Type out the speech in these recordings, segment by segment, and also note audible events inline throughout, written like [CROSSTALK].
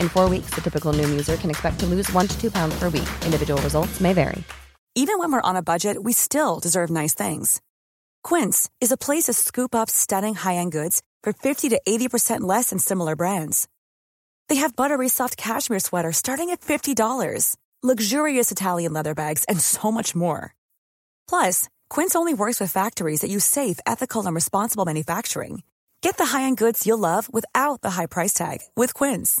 In four weeks, the typical Noom user can expect to lose one to two pounds per week. Individual results may vary. Even when we're on a budget, we still deserve nice things. Quince is a place to scoop up stunning high end goods for 50 to 80% less than similar brands. They have buttery soft cashmere sweaters starting at $50, luxurious Italian leather bags, and so much more. Plus, Quince only works with factories that use safe, ethical, and responsible manufacturing. Get the high-end goods you'll love without the high price tag with Quince.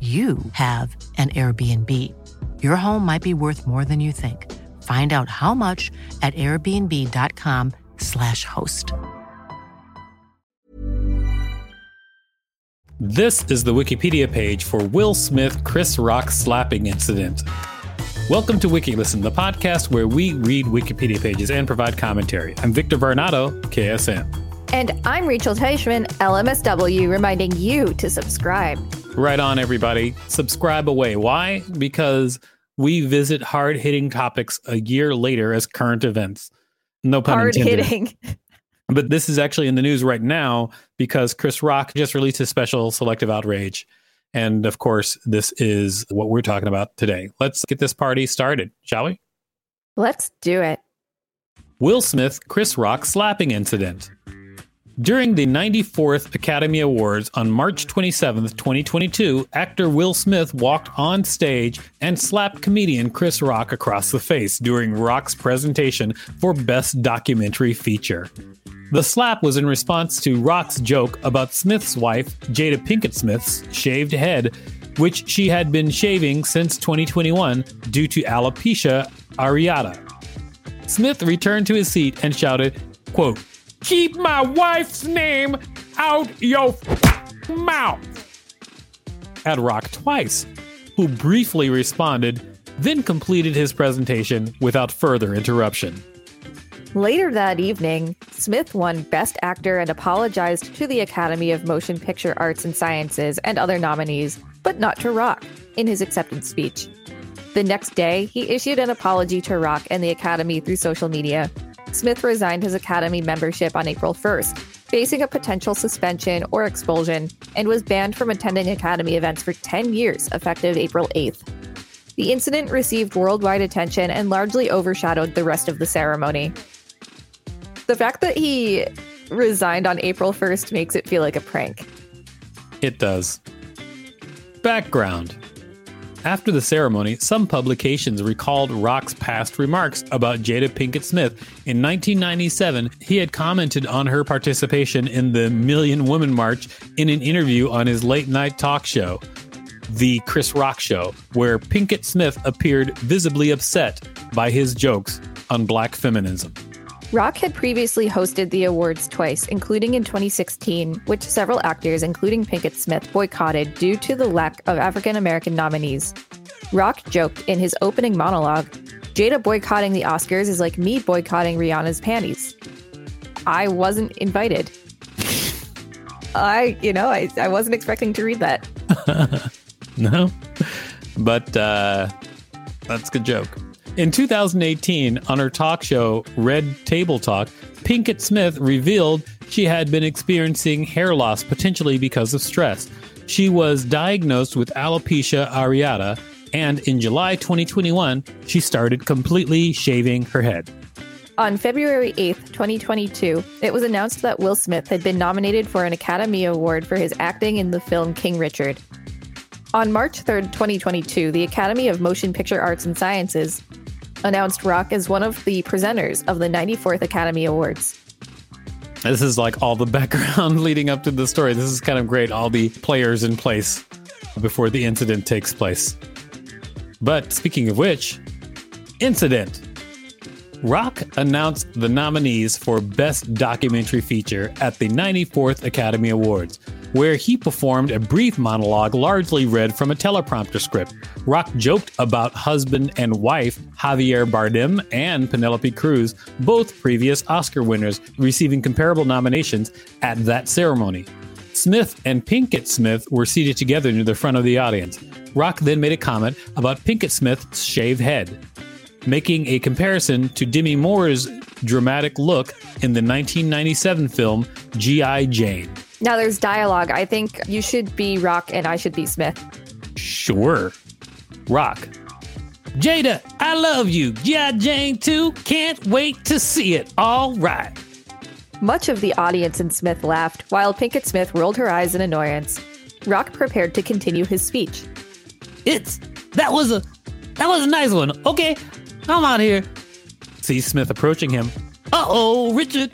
you have an Airbnb. Your home might be worth more than you think. Find out how much at airbnb.com/slash host. This is the Wikipedia page for Will Smith Chris Rock slapping incident. Welcome to WikiListen, the podcast where we read Wikipedia pages and provide commentary. I'm Victor Varnado, KSN. And I'm Rachel Teichman, LMSW, reminding you to subscribe. Right on, everybody. Subscribe away. Why? Because we visit hard hitting topics a year later as current events. No pun hard intended. hitting. [LAUGHS] But this is actually in the news right now because Chris Rock just released his special Selective Outrage. And of course, this is what we're talking about today. Let's get this party started, shall we? Let's do it. Will Smith, Chris Rock slapping incident. During the 94th Academy Awards on March 27, 2022, actor Will Smith walked on stage and slapped comedian Chris Rock across the face during Rock's presentation for Best Documentary Feature. The slap was in response to Rock's joke about Smith's wife, Jada Pinkett Smith's, shaved head, which she had been shaving since 2021 due to alopecia areata. Smith returned to his seat and shouted, quote, Keep my wife's name out your mouth. At Rock twice, who briefly responded, then completed his presentation without further interruption. Later that evening, Smith won Best Actor and apologized to the Academy of Motion Picture Arts and Sciences and other nominees, but not to Rock, in his acceptance speech. The next day, he issued an apology to Rock and the Academy through social media, Smith resigned his Academy membership on April 1st, facing a potential suspension or expulsion, and was banned from attending Academy events for 10 years, effective April 8th. The incident received worldwide attention and largely overshadowed the rest of the ceremony. The fact that he resigned on April 1st makes it feel like a prank. It does. Background after the ceremony, some publications recalled Rock's past remarks about Jada Pinkett Smith. In 1997, he had commented on her participation in the Million Woman March in an interview on his late night talk show, The Chris Rock Show, where Pinkett Smith appeared visibly upset by his jokes on black feminism. Rock had previously hosted the awards twice, including in 2016, which several actors, including Pinkett Smith, boycotted due to the lack of African American nominees. Rock joked in his opening monologue Jada boycotting the Oscars is like me boycotting Rihanna's panties. I wasn't invited. [LAUGHS] I, you know, I, I wasn't expecting to read that. [LAUGHS] no, but uh, that's a good joke. In 2018, on her talk show, Red Table Talk, Pinkett Smith revealed she had been experiencing hair loss, potentially because of stress. She was diagnosed with alopecia areata, and in July 2021, she started completely shaving her head. On February 8th, 2022, it was announced that Will Smith had been nominated for an Academy Award for his acting in the film King Richard. On March 3rd, 2022, the Academy of Motion Picture Arts and Sciences announced Rock as one of the presenters of the 94th Academy Awards. This is like all the [LAUGHS] background leading up to the story. This is kind of great. All the players in place before the incident takes place. But speaking of which, incident. Rock announced the nominees for Best Documentary Feature at the 94th Academy Awards, where he performed a brief monologue largely read from a teleprompter script. Rock joked about husband and wife Javier Bardem and Penelope Cruz, both previous Oscar winners, receiving comparable nominations at that ceremony. Smith and Pinkett Smith were seated together near the front of the audience. Rock then made a comment about Pinkett Smith's shaved head making a comparison to Demi Moore's dramatic look in the 1997 film G.I. Jane. Now there's dialogue. I think you should be Rock and I should be Smith. Sure. Rock. Jada, I love you. G.I. Jane 2. Can't wait to see it. All right. Much of the audience and Smith laughed, while Pinkett Smith rolled her eyes in annoyance. Rock prepared to continue his speech. It's that was a that was a nice one. Okay, I'm out here. See Smith approaching him. Uh oh, Richard.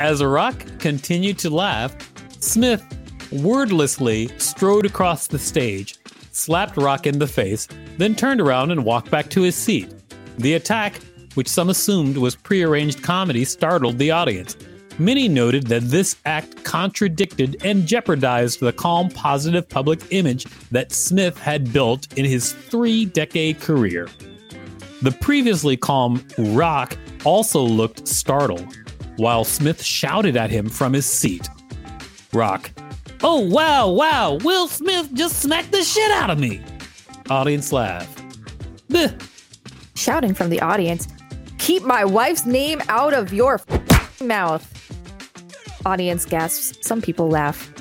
As Rock continued to laugh, Smith wordlessly strode across the stage, slapped Rock in the face, then turned around and walked back to his seat. The attack, which some assumed was prearranged comedy, startled the audience. Many noted that this act contradicted and jeopardized the calm, positive public image that Smith had built in his three decade career. The previously calm Rock also looked startled, while Smith shouted at him from his seat. Rock, Oh, wow, wow, Will Smith just smacked the shit out of me. Audience laugh. Bleh. Shouting from the audience, Keep my wife's name out of your mouth. Audience gasps. Some people laugh.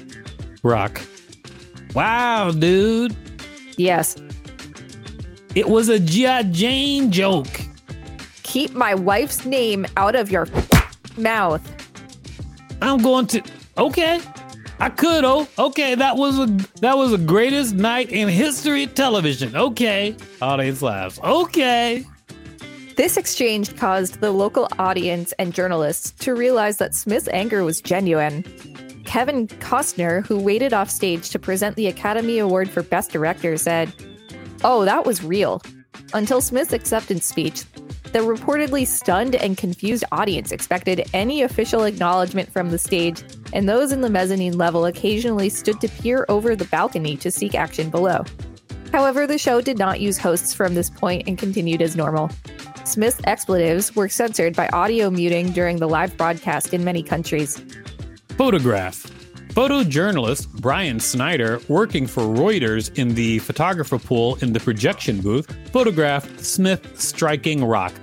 Rock. Wow, dude. Yes. It was a G.I. Jane joke. Keep my wife's name out of your mouth. I'm going to. Okay. I could. Oh, okay. That was a that was the greatest night in history of television. Okay. Audience laughs. Okay. This exchange caused the local audience and journalists to realize that Smith's anger was genuine. Kevin Costner, who waited off stage to present the Academy Award for Best Director, said, Oh, that was real. Until Smith's acceptance speech, the reportedly stunned and confused audience expected any official acknowledgement from the stage, and those in the mezzanine level occasionally stood to peer over the balcony to seek action below. However, the show did not use hosts from this point and continued as normal. Smith's expletives were censored by audio muting during the live broadcast in many countries. Photograph. Photojournalist Brian Snyder, working for Reuters in the photographer pool in the projection booth, photographed Smith striking Rock.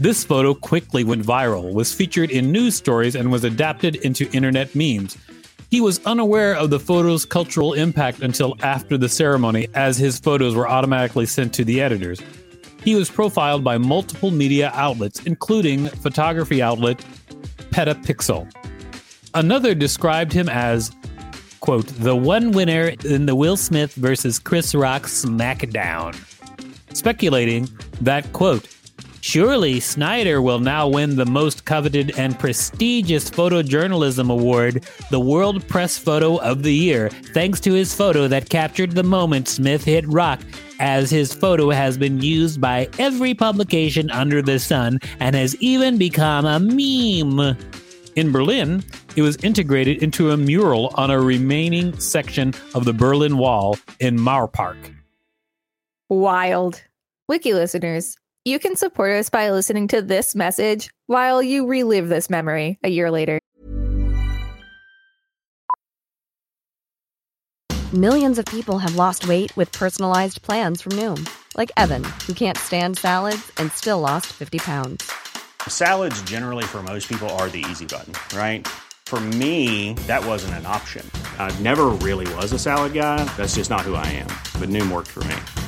This photo quickly went viral, was featured in news stories, and was adapted into internet memes. He was unaware of the photo's cultural impact until after the ceremony, as his photos were automatically sent to the editors. He was profiled by multiple media outlets, including photography outlet Petapixel. Another described him as, quote, the one winner in the Will Smith versus Chris Rock SmackDown, speculating that, quote, Surely Snyder will now win the most coveted and prestigious photojournalism award, the World Press Photo of the Year, thanks to his photo that captured the moment Smith hit Rock, as his photo has been used by every publication under the sun and has even become a meme. In Berlin, it was integrated into a mural on a remaining section of the Berlin Wall in Mauerpark. Wild. Wiki listeners, you can support us by listening to this message while you relive this memory a year later. Millions of people have lost weight with personalized plans from Noom, like Evan, who can't stand salads and still lost 50 pounds. Salads, generally, for most people, are the easy button, right? For me, that wasn't an option. I never really was a salad guy. That's just not who I am. But Noom worked for me.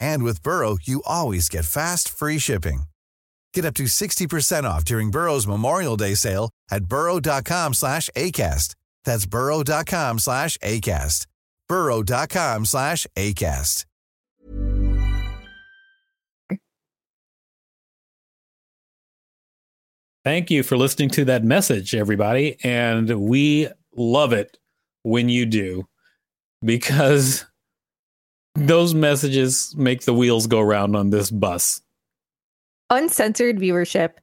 And with Burrow, you always get fast, free shipping. Get up to 60% off during Burrow's Memorial Day sale at burrow.com slash ACAST. That's burrow.com slash ACAST. burrow.com slash ACAST. Thank you for listening to that message, everybody. And we love it when you do because those messages make the wheels go round on this bus. Uncensored viewership.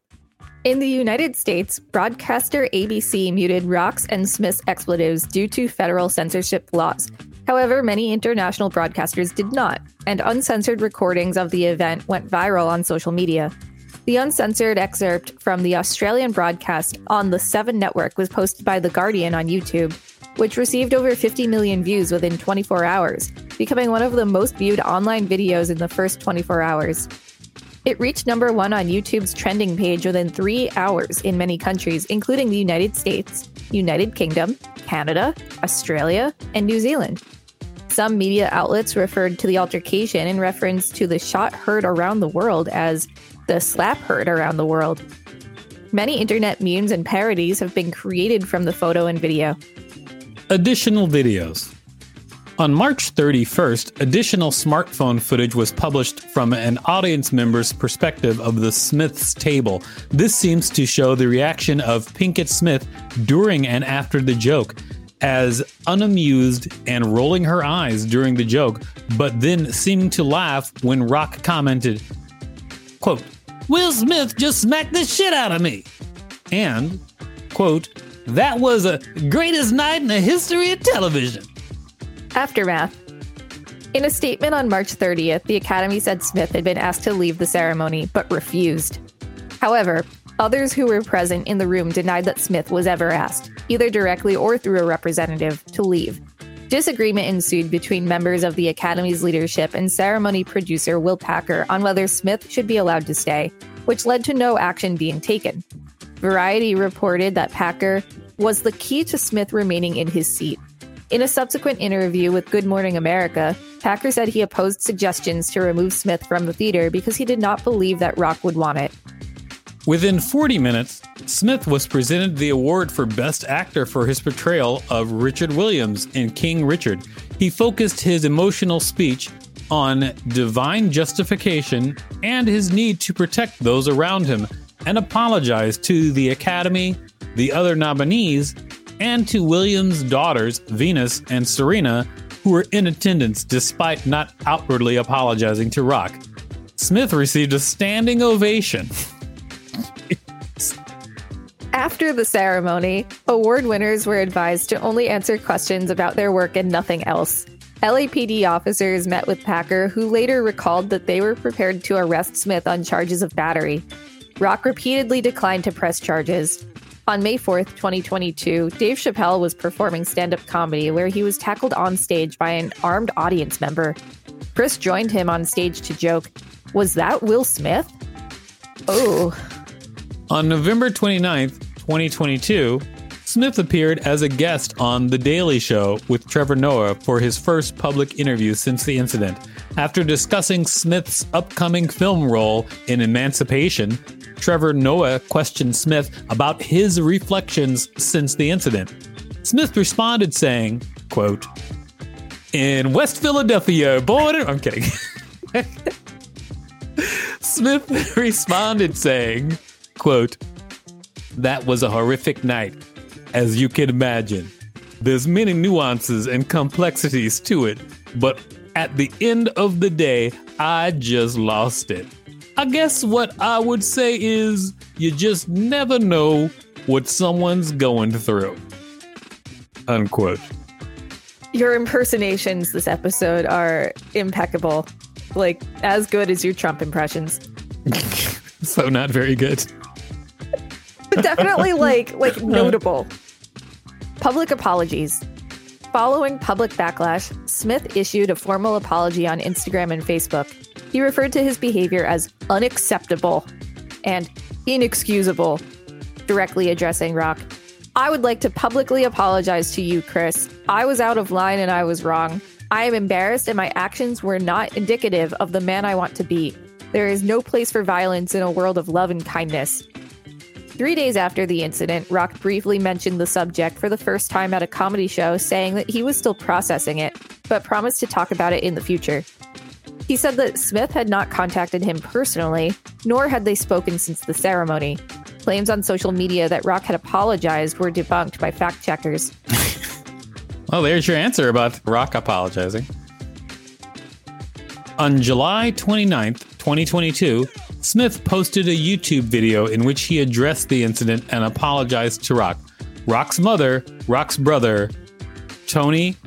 In the United States, broadcaster ABC muted Rock's and Smith's expletives due to federal censorship laws. However, many international broadcasters did not, and uncensored recordings of the event went viral on social media. The uncensored excerpt from the Australian broadcast on the Seven Network was posted by The Guardian on YouTube, which received over 50 million views within 24 hours, becoming one of the most viewed online videos in the first 24 hours. It reached number one on YouTube's trending page within three hours in many countries, including the United States, United Kingdom, Canada, Australia, and New Zealand. Some media outlets referred to the altercation in reference to the shot heard around the world as the slap heard around the world. Many internet memes and parodies have been created from the photo and video. Additional videos. On March 31st, additional smartphone footage was published from an audience member's perspective of the Smiths table. This seems to show the reaction of Pinkett Smith during and after the joke, as unamused and rolling her eyes during the joke, but then seeming to laugh when Rock commented, quote, Will Smith just smacked the shit out of me. And, quote, that was the greatest night in the history of television. Aftermath. In a statement on March 30th, the Academy said Smith had been asked to leave the ceremony, but refused. However, others who were present in the room denied that Smith was ever asked, either directly or through a representative, to leave. Disagreement ensued between members of the Academy's leadership and ceremony producer Will Packer on whether Smith should be allowed to stay, which led to no action being taken. Variety reported that Packer was the key to Smith remaining in his seat. In a subsequent interview with Good Morning America, Packer said he opposed suggestions to remove Smith from the theater because he did not believe that Rock would want it. Within 40 minutes, Smith was presented the award for Best Actor for his portrayal of Richard Williams in King Richard. He focused his emotional speech on divine justification and his need to protect those around him and apologized to the Academy, the other nominees, and to Williams' daughters, Venus and Serena, who were in attendance despite not outwardly apologizing to Rock. Smith received a standing ovation. After the ceremony, award winners were advised to only answer questions about their work and nothing else. LAPD officers met with Packer, who later recalled that they were prepared to arrest Smith on charges of battery. Rock repeatedly declined to press charges. On May 4th, 2022, Dave Chappelle was performing stand up comedy where he was tackled on stage by an armed audience member. Chris joined him on stage to joke, Was that Will Smith? Oh. On November 29th, 2022, Smith appeared as a guest on The Daily Show with Trevor Noah for his first public interview since the incident. After discussing Smith's upcoming film role in Emancipation, Trevor Noah questioned Smith about his reflections since the incident. Smith responded saying, quote, In West Philadelphia, border I'm kidding. [LAUGHS] Smith [LAUGHS] responded saying, quote, That was a horrific night, as you can imagine. There's many nuances and complexities to it, but at the end of the day, I just lost it. I guess what I would say is you just never know what someone's going through. Unquote. Your impersonations this episode are impeccable. Like, as good as your Trump impressions. [LAUGHS] so not very good. But definitely [LAUGHS] like like notable. Public apologies. Following public backlash, Smith issued a formal apology on Instagram and Facebook. He referred to his behavior as unacceptable and inexcusable, directly addressing Rock. I would like to publicly apologize to you, Chris. I was out of line and I was wrong. I am embarrassed and my actions were not indicative of the man I want to be. There is no place for violence in a world of love and kindness. Three days after the incident, Rock briefly mentioned the subject for the first time at a comedy show, saying that he was still processing it, but promised to talk about it in the future. He said that Smith had not contacted him personally, nor had they spoken since the ceremony. Claims on social media that Rock had apologized were debunked by fact checkers. [LAUGHS] well, there's your answer about Rock apologizing. On July 29th, 2022, Smith posted a YouTube video in which he addressed the incident and apologized to Rock. Rock's mother, Rock's brother, Tony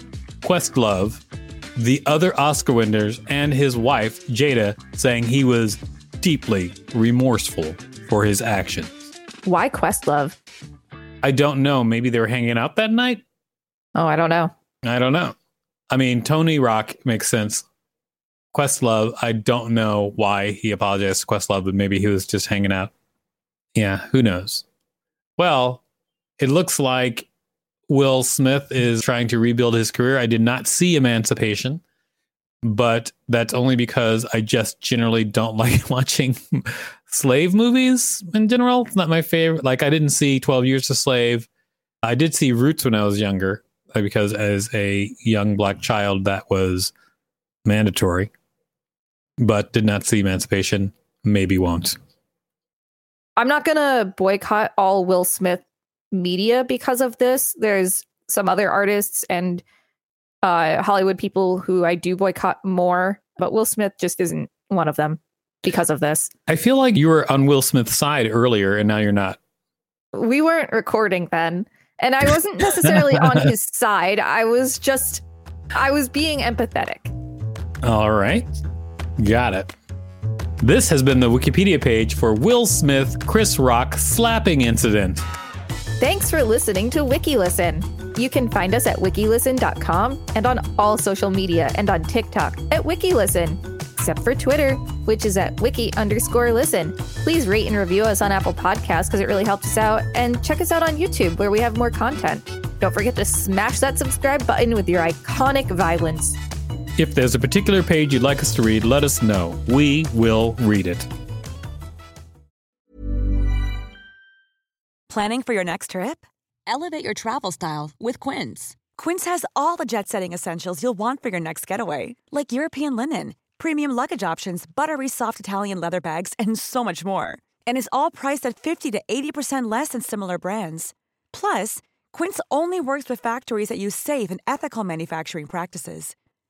Questlove, the other Oscar winners, and his wife, Jada, saying he was deeply remorseful for his actions. Why Questlove? I don't know. Maybe they were hanging out that night? Oh, I don't know. I don't know. I mean, Tony Rock makes sense. Questlove, I don't know why he apologized to Questlove, but maybe he was just hanging out. Yeah, who knows? Well, it looks like Will Smith is trying to rebuild his career. I did not see Emancipation, but that's only because I just generally don't [LAUGHS] like watching slave movies in general. It's not my favorite. Like, I didn't see 12 Years a Slave. I did see Roots when I was younger uh, because as a young black child, that was mandatory but did not see Emancipation. Maybe won't. I'm not going to boycott all Will Smith media because of this. There's some other artists and uh, Hollywood people who I do boycott more, but Will Smith just isn't one of them because of this. I feel like you were on Will Smith's side earlier and now you're not. We weren't recording then. And I wasn't necessarily on [LAUGHS] his side. I was just, I was being empathetic. All right. Got it. This has been the Wikipedia page for Will Smith Chris Rock slapping incident. Thanks for listening to WikiListen. You can find us at wikilisten.com and on all social media and on TikTok at WikiListen, except for Twitter, which is at wiki underscore listen. Please rate and review us on Apple Podcasts because it really helps us out, and check us out on YouTube where we have more content. Don't forget to smash that subscribe button with your iconic violence. If there's a particular page you'd like us to read, let us know. We will read it. Planning for your next trip? Elevate your travel style with Quince. Quince has all the jet setting essentials you'll want for your next getaway, like European linen, premium luggage options, buttery soft Italian leather bags, and so much more. And is all priced at 50 to 80% less than similar brands. Plus, Quince only works with factories that use safe and ethical manufacturing practices.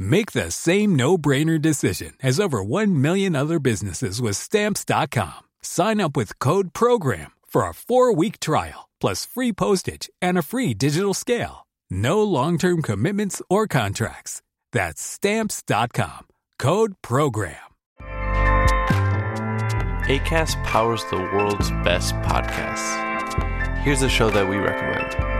Make the same no-brainer decision as over 1 million other businesses with stamps.com. Sign up with code program for a 4-week trial plus free postage and a free digital scale. No long-term commitments or contracts. That's stamps.com. Code program. ACAST powers the world's best podcasts here's a show that we recommend.